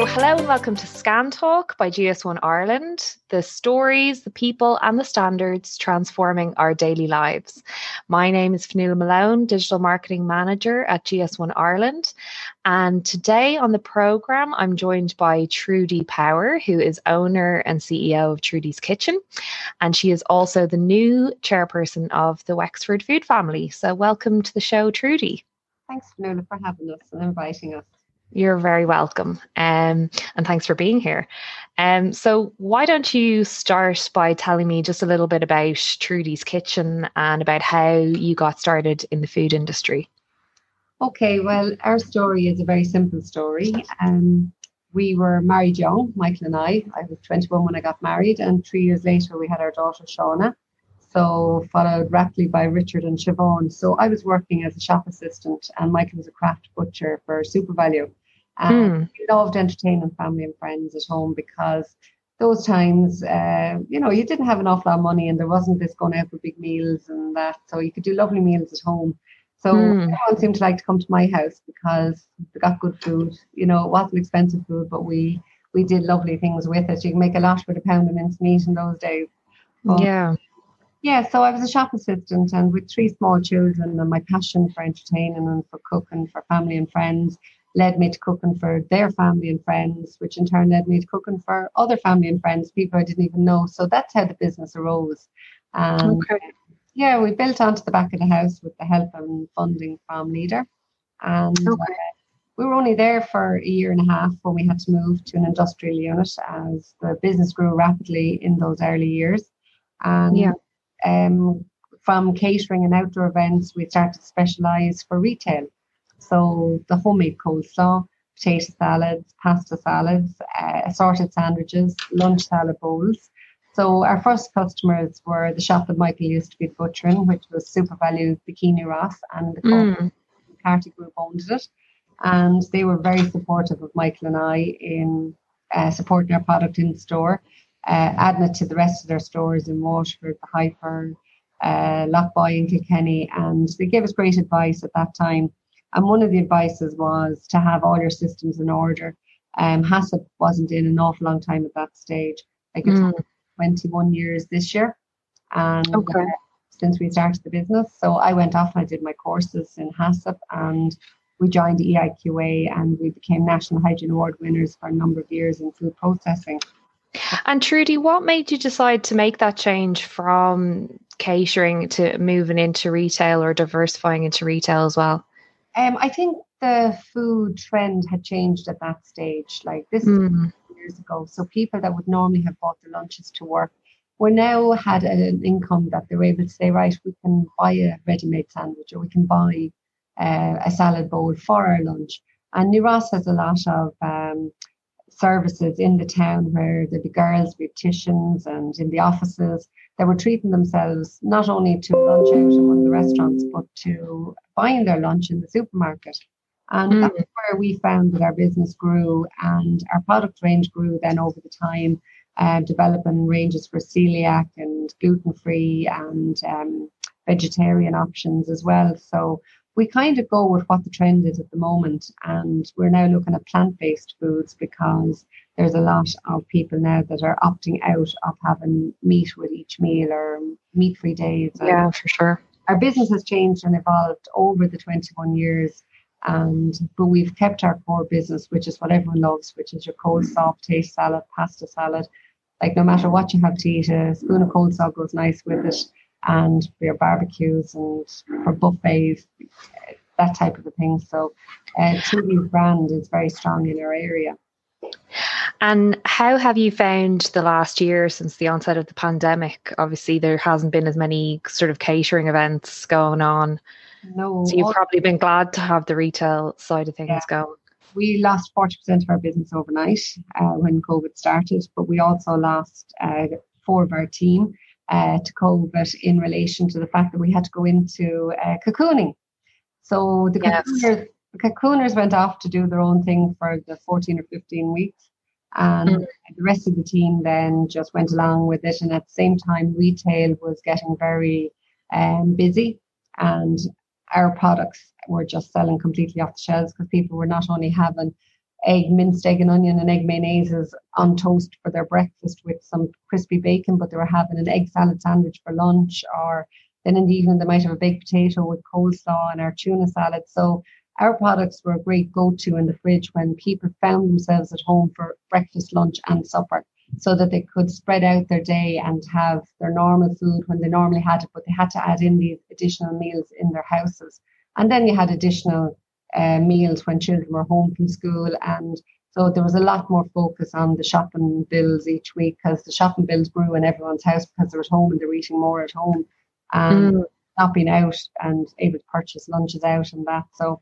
Hello and welcome to Scan Talk by GS1 Ireland, the stories, the people, and the standards transforming our daily lives. My name is Fionnuala Malone, Digital Marketing Manager at GS1 Ireland. And today on the programme, I'm joined by Trudie Power, who is owner and CEO of Trudie's Kitchen. And she is also the new chairperson of the Wexford Food Family. So, welcome to the show, Trudie. Thanks, Fionnuala, for having us and inviting us. You're very welcome. Um, and thanks for being here. Um, so, why don't you start by telling me just a little bit about Trudie's Kitchen and about how you got started in the food industry? Okay, well, our story is a very simple story. Um, we were married young, Michael and I. I was 21 when I got married, and three years later, we had our daughter Shauna. So, followed rapidly by Richard and Siobhan. So, I was working as a shop assistant, and Michael was a craft butcher for SuperValu. And mm. we loved entertaining family and friends at home because those times, uh, you know, you didn't have an awful lot of money and there wasn't this going out for big meals and that. So you could do lovely meals at home. So mm. everyone seemed to like to come to my house because they got good food. You know, it wasn't expensive food, but we we did lovely things with it. You can make a lot with a pound of minced meat in those days. But, yeah. Yeah, so I was a shop assistant and with three small children and my passion for entertaining and for cooking for family and friends led me to cooking for their family and friends, which in turn led me to cooking for other family and friends, people I didn't even know. So that's how the business arose. And okay. yeah, we built onto the back of the house with the help and funding from Leader. And okay. uh, we were only there for a year and a half when we had to move to an industrial unit as the business grew rapidly in those early years. And yeah. um, from catering and outdoor events, we started to specialize for retail. So the homemade coleslaw, potato salads, pasta salads, uh, assorted sandwiches, lunch salad bowls. So our first customers were the shop that Michael used to be butchering, which was SuperValu Bikini Ross, and the mm. Carty Group owned it. And they were very supportive of Michael and I in uh, supporting our product in store, uh, adding it to the rest of their stores in Waterford, the Hyper, uh, Loughboy and Kilkenny. And they gave us great advice at that time and one of the advices was to have all your systems in order. Um, HACCP wasn't in an awful long time at that stage. Like it's mm. 21 years this year. And okay. uh, since we started the business. So I went off and I did my courses in HACCP and we joined the EIQA and we became National Hygiene Award winners for a number of years in food processing. And Trudie, what made you decide to make that change from catering to moving into retail or diversifying into retail as well? Um, I think the food trend had changed at that stage. Like this mm. years ago, so people that would normally have bought the lunches to work were now had an income that they were able to say, right, we can buy a ready-made sandwich or we can buy uh, a salad bowl for our lunch. And New Ross has a lot of um, services in the town where there'd be girls, beauticians, and in the offices that were treating themselves not only to lunch out in one of the restaurants, but to buying their lunch in the supermarket. And mm. that's where we found that our business grew and our product range grew then over the time, uh, developing ranges for celiac and gluten free and um, vegetarian options as well. So we kind of go with what the trend is at the moment. And we're now looking at plant based foods because there's a lot of people now that are opting out of having meat with each meal or meat free days. Yeah, for sure. Our business has changed and evolved over the 21 years. And but we've kept our core business, which is what everyone loves, which is your cold soft taste salad, pasta salad. Like no matter what you have to eat, a spoon of coleslaw goes nice with it. And for your barbecues and for buffets, that type of a thing. So uh, brand is very strong in our area. And how have you found the last year since the onset of the pandemic? Obviously, there hasn't been as many sort of catering events going on. No. So you've probably been glad to have the retail side of things yeah. going. We lost 40% of our business overnight uh, when COVID started, but we also lost uh, four of our team uh, to COVID in relation to the fact that we had to go into uh, cocooning. So the yes. cocooners, the cocooners went off to do their own thing for the 14 or 15 weeks. And mm. the rest of the team then just went along with it. And at the same time, retail was getting very um, busy. And our products were just selling completely off the shelves because people were not only having egg, minced egg and onion and egg mayonnaises on toast for their breakfast with some crispy bacon, but they were having an egg salad sandwich for lunch, or then in the evening they might have a baked potato with coleslaw and our tuna salad. So our products were a great go-to in the fridge when people found themselves at home for breakfast, lunch, and supper, so that they could spread out their day and have their normal food when they normally had it, but they had to add in these additional meals in their houses. And then you had additional uh, meals when children were home from school. And so there was a lot more focus on the shopping bills each week because the shopping bills grew in everyone's house because they were at home and they were eating more at home and mm. not being out and able to purchase lunches out and that. So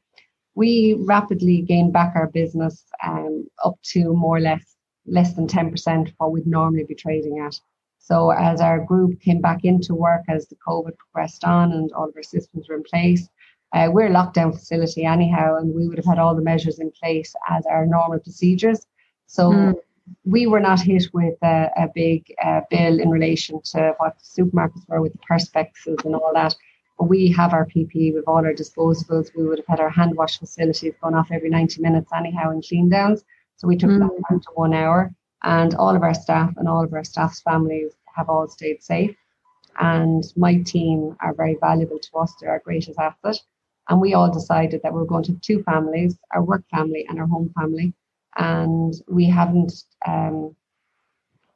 we rapidly gained back our business um, up to more or less less than 10% of what we'd normally be trading at. So as our group came back into work as the COVID progressed on and all of our systems were in place, uh, we're a lockdown facility anyhow, and we would have had all the measures in place as our normal procedures. So mm. we were not hit with a, a big uh, bill in relation to what supermarkets were with the perspexes and all that. We have our PPE with all our disposables. We would have had our hand wash facilities going off every 90 minutes anyhow in clean downs. So we took mm. that down to one hour, and all of our staff and all of our staff's families have all stayed safe. And my team are very valuable to us. They're our greatest asset. And we all decided that we are going to have two families our work family and our home family. And we haven't um,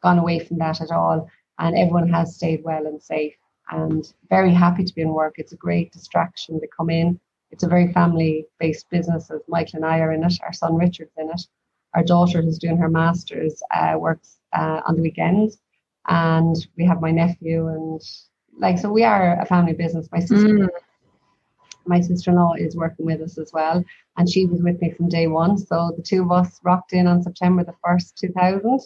gone away from that at all. And everyone has stayed well and safe and very happy to be in work. It's a great distraction to come in. It's a very family based business, as Michael and I are in it. Our son Richard's in it. Our daughter, who's doing her master's, uh, works uh, on the weekends. And we have my nephew, and like, so we are a family business. My sister mm my sister-in-law is working with us as well, and she was with me from day one. So the two of us rocked in on September the first, two thousand,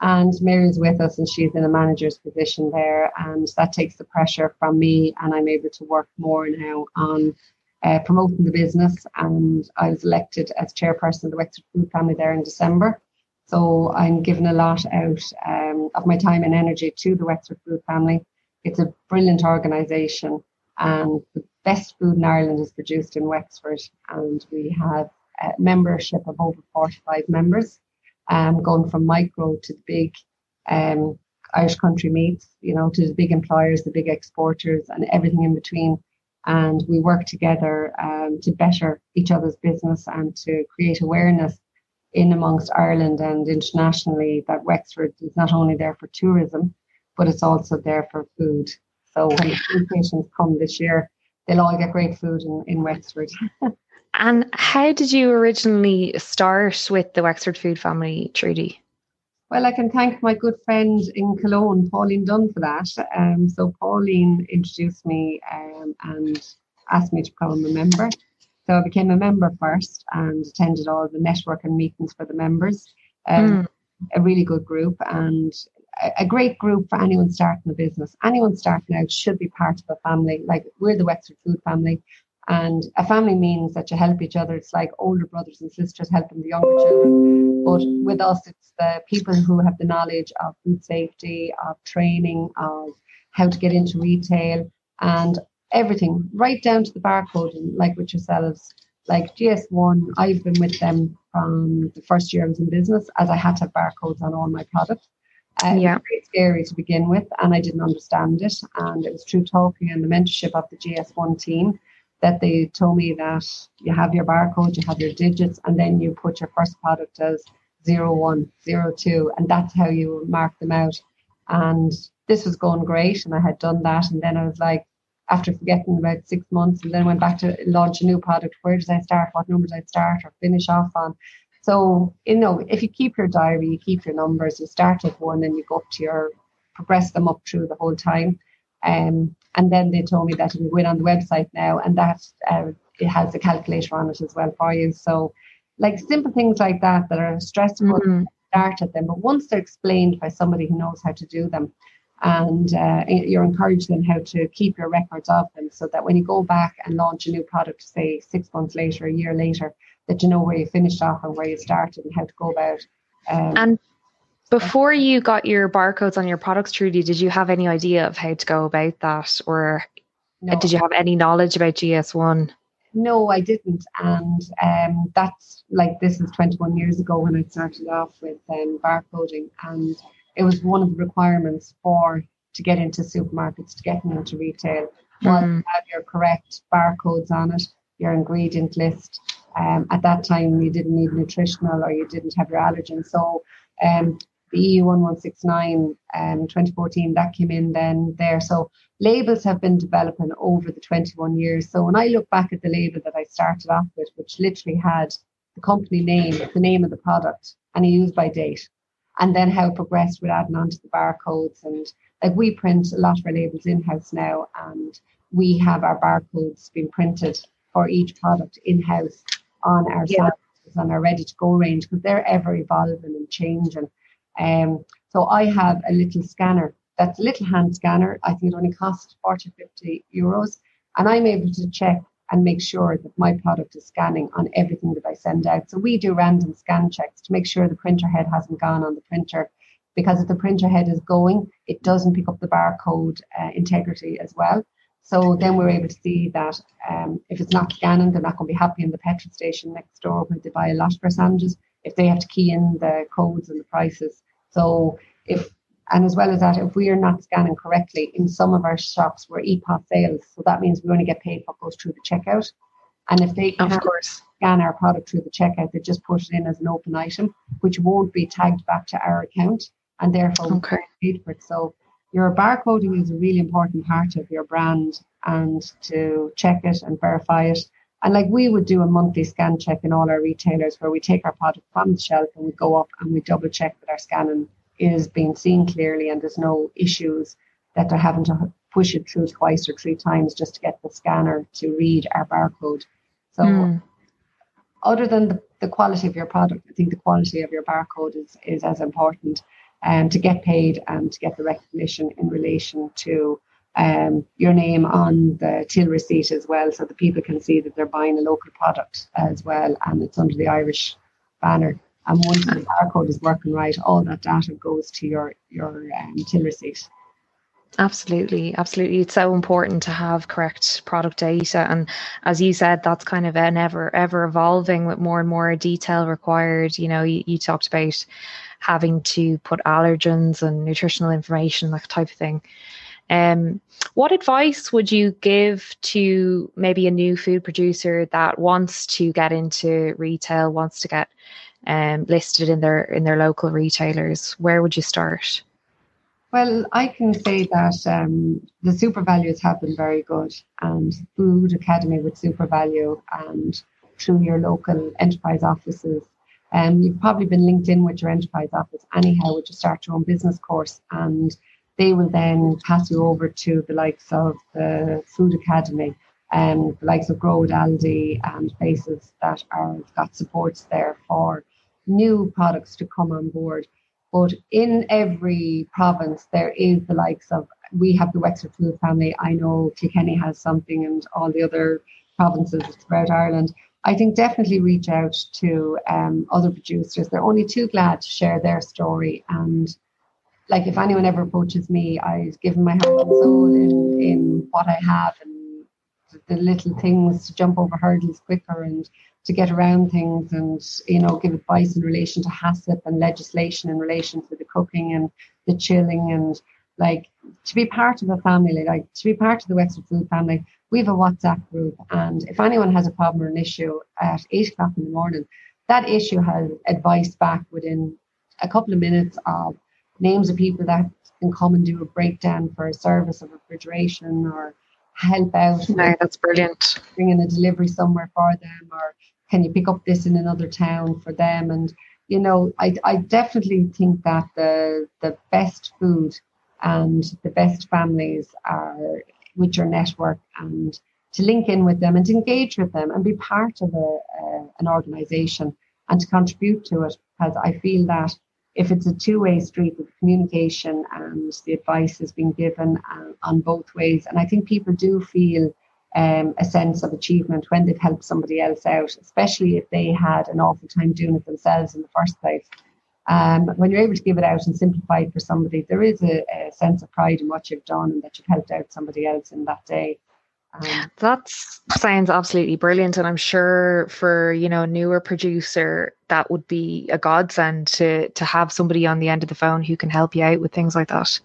and Mary's with us, and she's in a manager's position there, and that takes the pressure from me, and I'm able to work more now on. Uh, promoting the business, and I was elected as chairperson of the Wexford Food Family there in December. So I'm giving a lot out um, of my time and energy to the Wexford Food Family. It's a brilliant organisation, and the best food in Ireland is produced in Wexford, and we have a membership of over 45 members, um, going from micro to the big um, Irish country meats, you know, to the big employers, the big exporters, and everything in between. And we work together um, to better each other's business and to create awareness in amongst Ireland and internationally that Wexford is not only there for tourism, but it's also there for food. So when the food patients come this year, they'll all get great food in, in Wexford. and how did you originally start with the Wexford Food Family, Trudie? Well, I can thank my good friend in Cologne, Pauline Dunn, for that. Um, so Pauline introduced me um, and asked me to become a member. So I became a member first and attended all the networking meetings for the members. Um, mm. A really good group, and a great group for anyone starting a business. Anyone starting out should be part of a family. Like we're the Wexford Food Family, and a family means that you help each other. It's like older brothers and sisters helping the younger children. But with us, it's the people who have the knowledge of food safety, of training, of how to get into retail, and everything, right down to the barcode. And like with yourselves, like GS1, I've been with them from the first year I was in business, as I had to have barcodes on all my products. Uh, yeah. very scary to begin with, and I didn't understand it. And it was through talking and the mentorship of the GS1 team that they told me that you have your barcode, you have your digits, and then you put your first product as zero one, zero two, and that's how you mark them out. And this was going great, and I had done that, and then I was like, after forgetting about six months, and then went back to launch a new product. Where did I start? What number did I start or finish off on? So, you know, if you keep your diary, you keep your numbers, you start at one and you go up to your, progress them up through the whole time. Um, and then they told me that you can go in on the website now and that uh, it has a calculator on it as well for you. So, like simple things like that that are stressful, mm-hmm. start at them. But once they're explained by somebody who knows how to do them, and uh, you're encouraging them how to keep your records of them so that when you go back and launch a new product, say six months later, a year later, that you know where you finished off and where you started and how to go about. Um, and before you got your barcodes on your products, Trudie, did you have any idea of how to go about that, or no. did you have any knowledge about GS1? no, I didn't. And um, that's like this is 21 years ago when I started off with um, barcoding, and it was one of the requirements for to get into supermarkets, to get into retail, was mm. have your correct barcodes on it, your ingredient list. Um, at that time, you didn't need nutritional or you didn't have your allergens. So um, the EU 1169 um, 2014, that came in then there. So labels have been developing over the 21 years. So when I look back at the label that I started off with, which literally had the company name, the name of the product, and a use by date, and then how it progressed with adding onto the barcodes. And like we print a lot of our labels in house now, and we have our barcodes being printed for each product in house on our yeah. sites on our ready to go range because they're ever evolving and changing. Um, so I have a little scanner that's a little hand scanner. I think it only costs 40, 50 euros. And I'm able to check and make sure that my product is scanning on everything that I send out. So we do random scan checks to make sure the printer head hasn't gone on the printer. Because if the printer head is going, it doesn't pick up the barcode uh, integrity as well. So then we're able to see that um, if it's not scanning, they're not going to be happy in the petrol station next door where they buy a lot of sandwiches if they have to key in the codes and the prices. So if and as well as that, if we are not scanning correctly in some of our shops, we're EPOS sales. So that means we only get paid what goes through the checkout. And if they can't scan our product through the checkout, they just put it in as an open item, which won't be tagged back to our account and therefore okay. paid for it. So your barcoding is a really important part of your brand and to check it and verify it. And like we would do a monthly scan check in all our retailers where we take our product from the shelf and we go up and we double check that our scanning is being seen clearly and there's no issues that they're having to push it through twice or three times just to get the scanner to read our barcode. So, mm. other than the, the quality of your product, I think the quality of your barcode is, is as important um, to get paid and to get the recognition in relation to um, your name on the till receipt as well, so that people can see that they're buying a local product as well and it's under the Irish banner. And once the barcode is working right, all that data goes to your your um, till receipt. Absolutely, absolutely. It's so important to have correct product data, and as you said, that's kind of an ever ever evolving with more and more detail required. You know, you, you talked about having to put allergens and nutritional information, that type of thing. Um, what advice would you give to maybe a new food producer that wants to get into retail, wants to get um, listed in their in their local retailers, where would you start? Well, I can say that um, the SuperValus have been very good, and Food Academy with SuperValu and through your local enterprise offices. Um, you've probably been linked in with your enterprise office anyhow, with your start your own business course, and they will then pass you over to the likes of the Food Academy and um, the likes of Grow Aldi and places that are got supports there for new products to come on board. But in every province, there is the likes of, we have the Wexford Food family. I know Kilkenny has something and all the other provinces throughout Ireland. I think definitely reach out to um, other producers. They're only too glad to share their story. And like if anyone ever approaches me, I give them my heart and soul in, in what I have and the little things to jump over hurdles quicker and to get around things and you know give advice in relation to HACCP and legislation in relation to the cooking and the chilling and like to be part of a family like to be part of the Wexford Food family we have a WhatsApp group and if anyone has a problem or an issue at eight o'clock in the morning that issue has advice back within a couple of minutes of names of people that can come and do a breakdown for a service of refrigeration or help out. No, that's brilliant. Bringing a delivery somewhere for them or can you pick up this in another town for them? And you know, I I definitely think that the the best food and the best families are with your network and to link in with them and to engage with them and be part of a, a an organization and to contribute to it because I feel that if it's a two-way street with communication and the advice is being given uh, on both ways and i think people do feel um, a sense of achievement when they've helped somebody else out, especially if they had an awful time doing it themselves in the first place. Um, when you're able to give it out and simplify it for somebody, there is a, a, sense of pride in what you've done and that you've helped out somebody else in that day. Um, that sounds absolutely brilliant, and I'm sure for you know a newer producer that would be a godsend to to have somebody on the end of the phone who can help you out with things like that.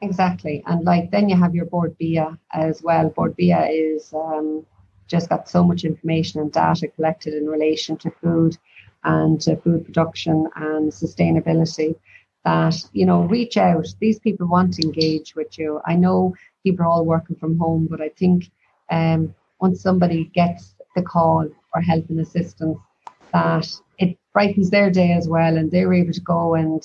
Exactly, and like then you have your Bord Bia as well. Bord Bia is um, just got so much information and data collected in relation to food and to food production and sustainability that you know reach out these people want to engage with you i know people are all working from home, but I think um, once somebody gets the call for help and assistance, that it brightens their day as well, and they're able to go and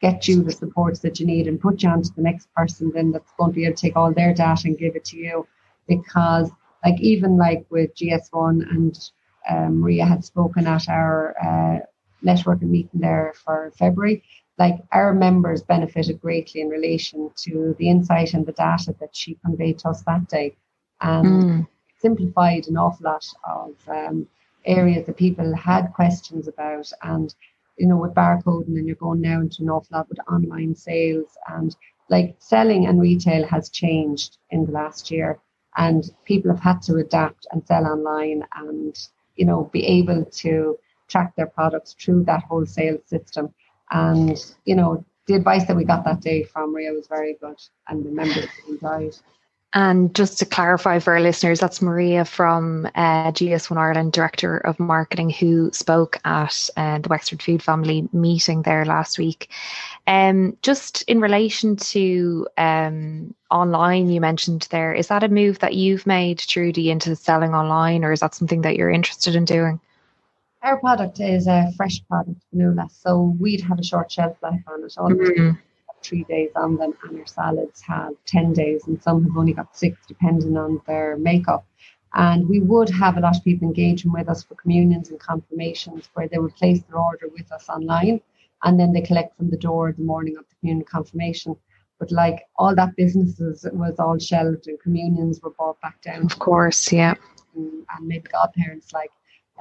get you the supports that you need and put you on to the next person then that's going to be able to take all their data and give it to you. Because like even like with GS1 and um, Maria had spoken at our uh, networking meeting there for February, like our members benefited greatly in relation to the insight and the data that she conveyed to us that day and mm. simplified an awful lot of um, areas that people had questions about and you know with barcoding and you're going now into an awful lot with online sales and like selling and retail has changed in the last year and people have had to adapt and sell online and you know be able to track their products through that wholesale system and, you know, the advice that we got that day from Maria was very good and the members enjoyed. And just to clarify for our listeners, that's Maria from uh, GS1 Ireland, Director of Marketing, who spoke at uh, the Wexford Food Family meeting there last week. Um, just in relation to um, online, you mentioned there, is that a move that you've made, Trudie, into selling online, or is that something that you're interested in doing? Our product is a fresh product, Fionnuala, so we'd have a short shelf life on it. All mm-hmm. three days on them, and our salads have 10 days, and some have only got six, depending on their makeup. And we would have a lot of people engaging with us for communions and confirmations where they would place their order with us online and then they collect from the door the morning of the communion confirmation. But like all that businesses was all shelved and communions were bought back down. Of course, yeah. And, and maybe godparents like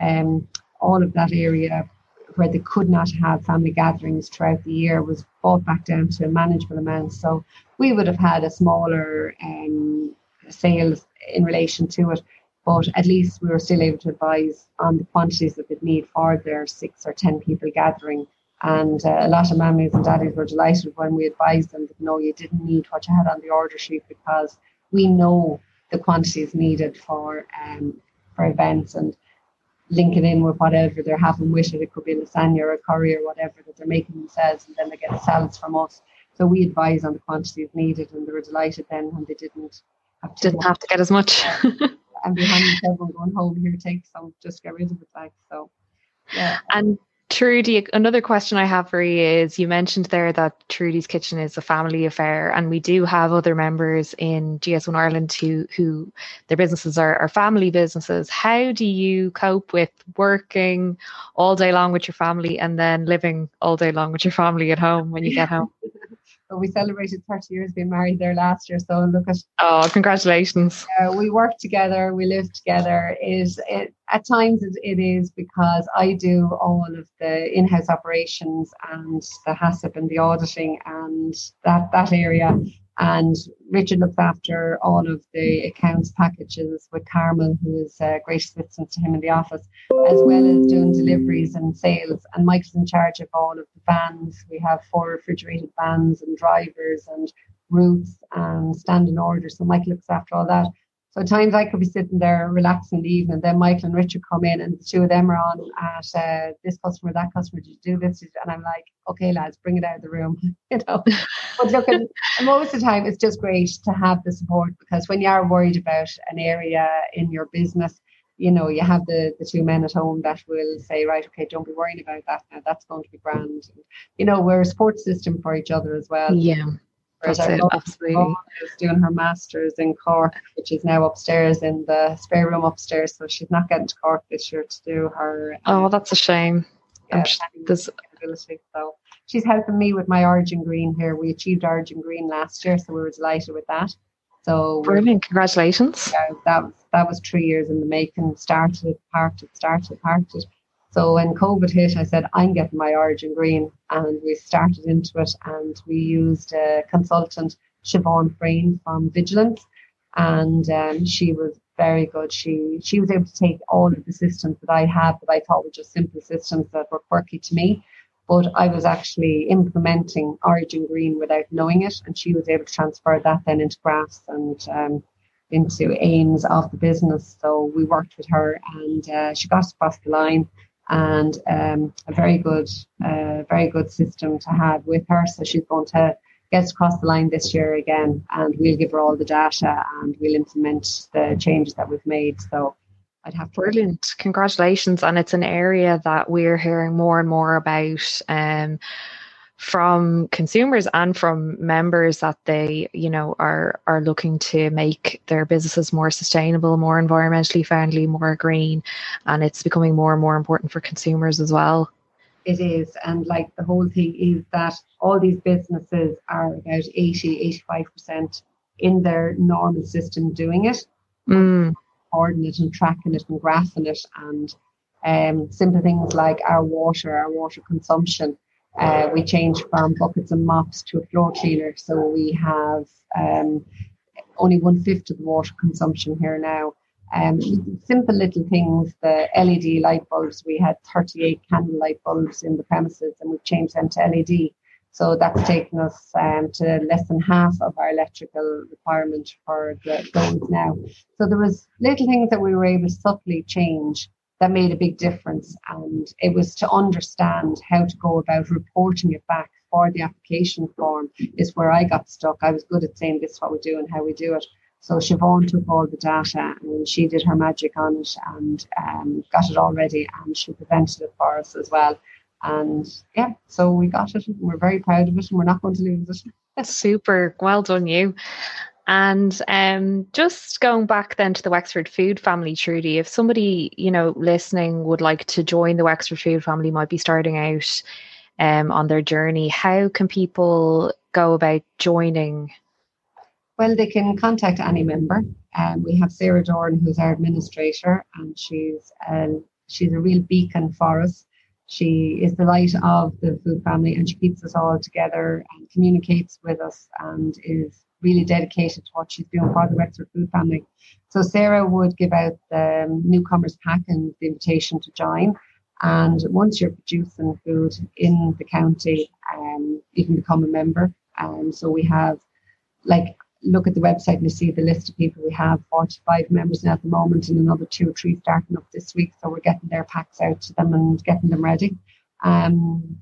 um all of that area where they could not have family gatherings throughout the year was brought back down to a manageable amount. So we would have had a smaller um, sales in relation to it, but at least we were still able to advise on the quantities that they'd need for their six or ten people gathering. And uh, a lot of mummies and daddies were delighted when we advised them that no, you didn't need what you had on the order sheet because we know the quantities needed for um, for events and link it in with whatever they're having with it. It could be lasagna or a curry or whatever that they're making themselves, and then they get the salads from us. So we advise on the quantities needed, and they were delighted then when they didn't have to didn't have to get as much. and behind everyone going home here, take some, just get rid of it. Like so, yeah. And Trudie, another question I have for you is you mentioned there that Trudie's Kitchen is a family affair, and we do have other members in GS1 Ireland who, who their businesses are, are family businesses. How do you cope with working all day long with your family and then living all day long with your family at home when you get home? But we celebrated 30 years being married there last year. So look at oh, congratulations! Uh, we work together, we live together. Is it, at times it, it is because I do all of the in-house operations and the HACCP and the auditing and that that area, and Richard looks after all of the accounts packages with Carmel, who is a great assistance to him in the office, as well as doing deliveries and sales. And Mike's in charge of all of the vans. We have four refrigerated vans and drivers and routes and standing orders. So Mike looks after all that. So at times I could be sitting there relaxing in the evening, then Michael and Richard come in, and the two of them are on at uh, this customer, that customer. Did you do this? And I'm like, okay, lads, bring it out of the room, you know. but look, and most of the time, it's just great to have the support because when you are worried about an area in your business, you know, you have the the two men at home that will say, right, okay, don't be worrying about that now. That's going to be grand. And, you know, we're a support system for each other as well. Yeah. Whereas That's it, absolutely. is doing her masters in Cork, which is now upstairs in the spare room upstairs. So she's not getting to Cork this year to do her. Um, oh, that's a shame. Yeah, there's... So she's helping me with my Origin Green here. We achieved Origin Green last year, so we were delighted with that. So brilliant! Congratulations. Yeah, that was that was three years in the making. Started, parted, started, parted. So when COVID hit, I said, I'm getting my Origin Green. And we started into it and we used a consultant, Siobhan Frayne from Vigilance. and um, she was very good. She she was able to take all of the systems that I had that I thought were just simple systems that were quirky to me, but I was actually implementing Origin Green without knowing it, and she was able to transfer that then into graphs and um, into aims of the business. So we worked with her, and uh, she got us across the line, and um, a very good, uh, very good system to have with her. So she's going to get across the line this year again, and we'll give her all the data, and we'll implement the changes that we've made. So I'd have brilliant. Congratulations. And it's an area that we're hearing more and more about. Um, from consumers and from members that they you know are are looking to make their businesses more sustainable more environmentally friendly more green. And it's becoming more and more important for consumers as well. It is. And like the whole thing is that all these businesses are about 80 85% in their normal system doing it. Mm. Recording it and tracking it and graphing it and um, simple things like our water, our water consumption. Uh, we changed from buckets and mops to a floor cleaner, so we have um, only one fifth of the water consumption here now. Um, simple little things, the LED light bulbs, we had 38 candle light bulbs in the premises and we've changed them to LED. So that's taken us um, to less than half of our electrical requirement for the, those now. So there was little things that we were able to subtly change that made a big difference. And it was to understand how to go about reporting it back for the application form is where I got stuck. I was good at saying this is what we do and how we do it. So Siobhan took all the data and she did her magic on it and um, got it all ready and she presented it for us as well. And yeah, so we got it. We're very proud of it, and we're not going to lose it. That's Super. Well done, you. And um, just going back then to the Wexford Food family, Trudie, if somebody, you know, listening would like to join the Wexford Food family, might be starting out um, on their journey, how can people go about joining? Well, they can contact any member. Um, we have Sarah Dorn, who's our administrator, and she's a, she's a real beacon for us. She is the light of the food family and she keeps us all together and communicates with us and is really dedicated to what she's doing for the Wexford food family. So Sarah would give out the newcomers pack and the invitation to join. And once you're producing food in the county, um, you can become a member. Um, so we have like look at the website and you see the list of people we have 45 members now at the moment and another two or three starting up this week so we're getting their packs out to them and getting them ready um,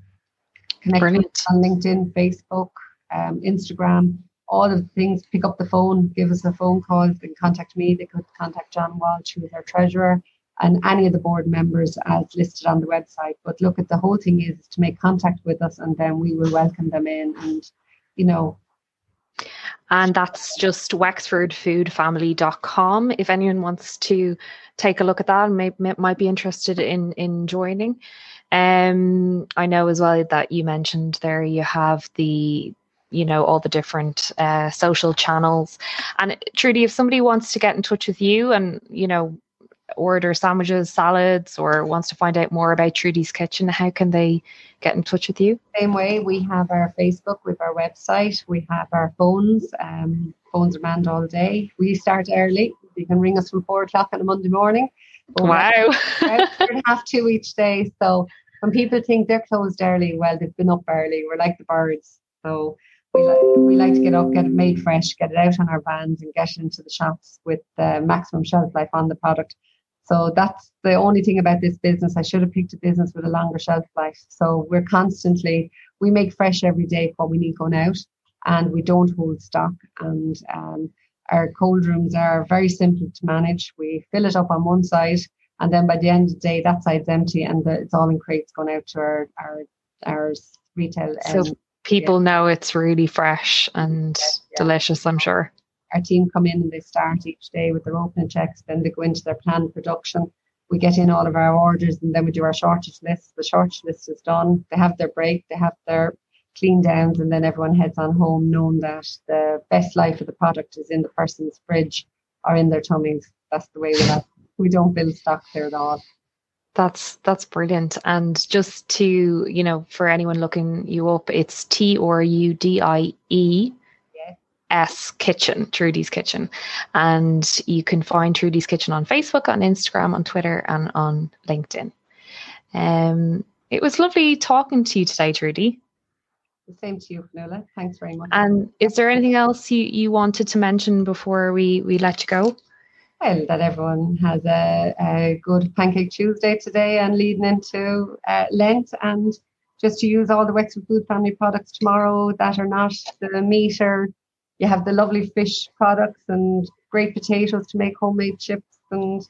connect on linkedin facebook um, instagram all the things pick up the phone give us a phone call they can contact me they could contact john walsh who is our treasurer and any of the board members as listed on the website. But look at the whole thing is to make contact with us and then we will welcome them in and you know. And that's just wexfordfoodfamily.com if anyone wants to take a look at that and may, may, might be interested in in joining. Um i know as well that you mentioned there you have the you know all the different uh, social channels and trudie if somebody wants to get in touch with you and you know order sandwiches, salads, or wants to find out more about Trudie's Kitchen, how can they get in touch with you? Same way, we have our Facebook, with our website, we have our phones. Um, phones are manned all day. We start early. You can ring us from four o'clock on a Monday morning. Wow. we have two each day. So when people think they're closed early, well, they've been up early. We're like the birds. So we like, we like to get up, get it made fresh, get it out on our vans and get it into the shops with the maximum shelf life on the product. So that's the only thing about this business. I should have picked a business with a longer shelf life. So we're constantly, we make fresh every day what we need going out and we don't hold stock. And um, our cold rooms are very simple to manage. We fill it up on one side and then by the end of the day, that side's empty and the, it's all in crates going out to our, our, our retail. Um, so people yeah. know it's really fresh and yeah, delicious, I'm sure our team come in and they start each day with their opening checks, then they go into their planned production. We get in all of our orders and then we do our shortage list. The shortage list is done. They have their break, they have their clean downs, and then everyone heads on home knowing that the best life of the product is in the person's fridge or in their tummies. That's the way we. We don't build stock there at all. That's that's brilliant. And just to, you know, for anyone looking you up, it's T R U D I E S Kitchen, Trudie's Kitchen. And you can find Trudie's Kitchen on Facebook, on Instagram, on Twitter, and on LinkedIn. Um, it was lovely talking to you today, Trudie. The same to you, Nola. Thanks very much. And is there anything else you, you wanted to mention before we, we let you go? Well, that everyone has a, a good Pancake Tuesday today and leading into uh, Lent and just to use all the Wexford Food Family products tomorrow that are not the meat or you have the lovely fish products and great potatoes to make homemade chips and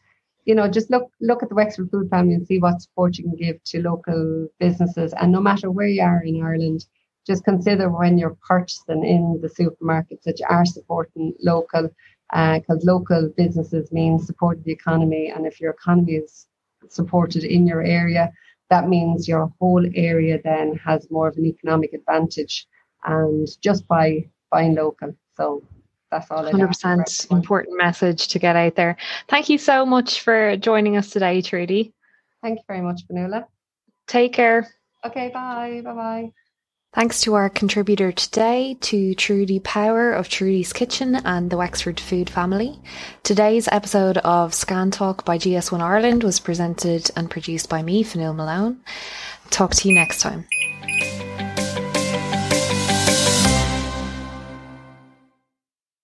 you know just look look at the Wexford Food Family and see what support you can give to local businesses. And no matter where you are in Ireland just consider when you're purchasing in the supermarkets that you are supporting local because uh, local businesses mean supporting the economy and if your economy is supported in your area that means your whole area then has more of an economic advantage and just by buying local. So that's all 100% important message to get out there. Thank you so much for joining us today trudie. Thank you very much Fionnuala. take care. Okay bye bye bye Thanks to our contributor today, to Trudie Power of Trudie's Kitchen and the Wexford Food Family. Today's episode of Scan Talk by GS1 Ireland was presented and produced by me, Fionnuala Malone. Talk to you next time.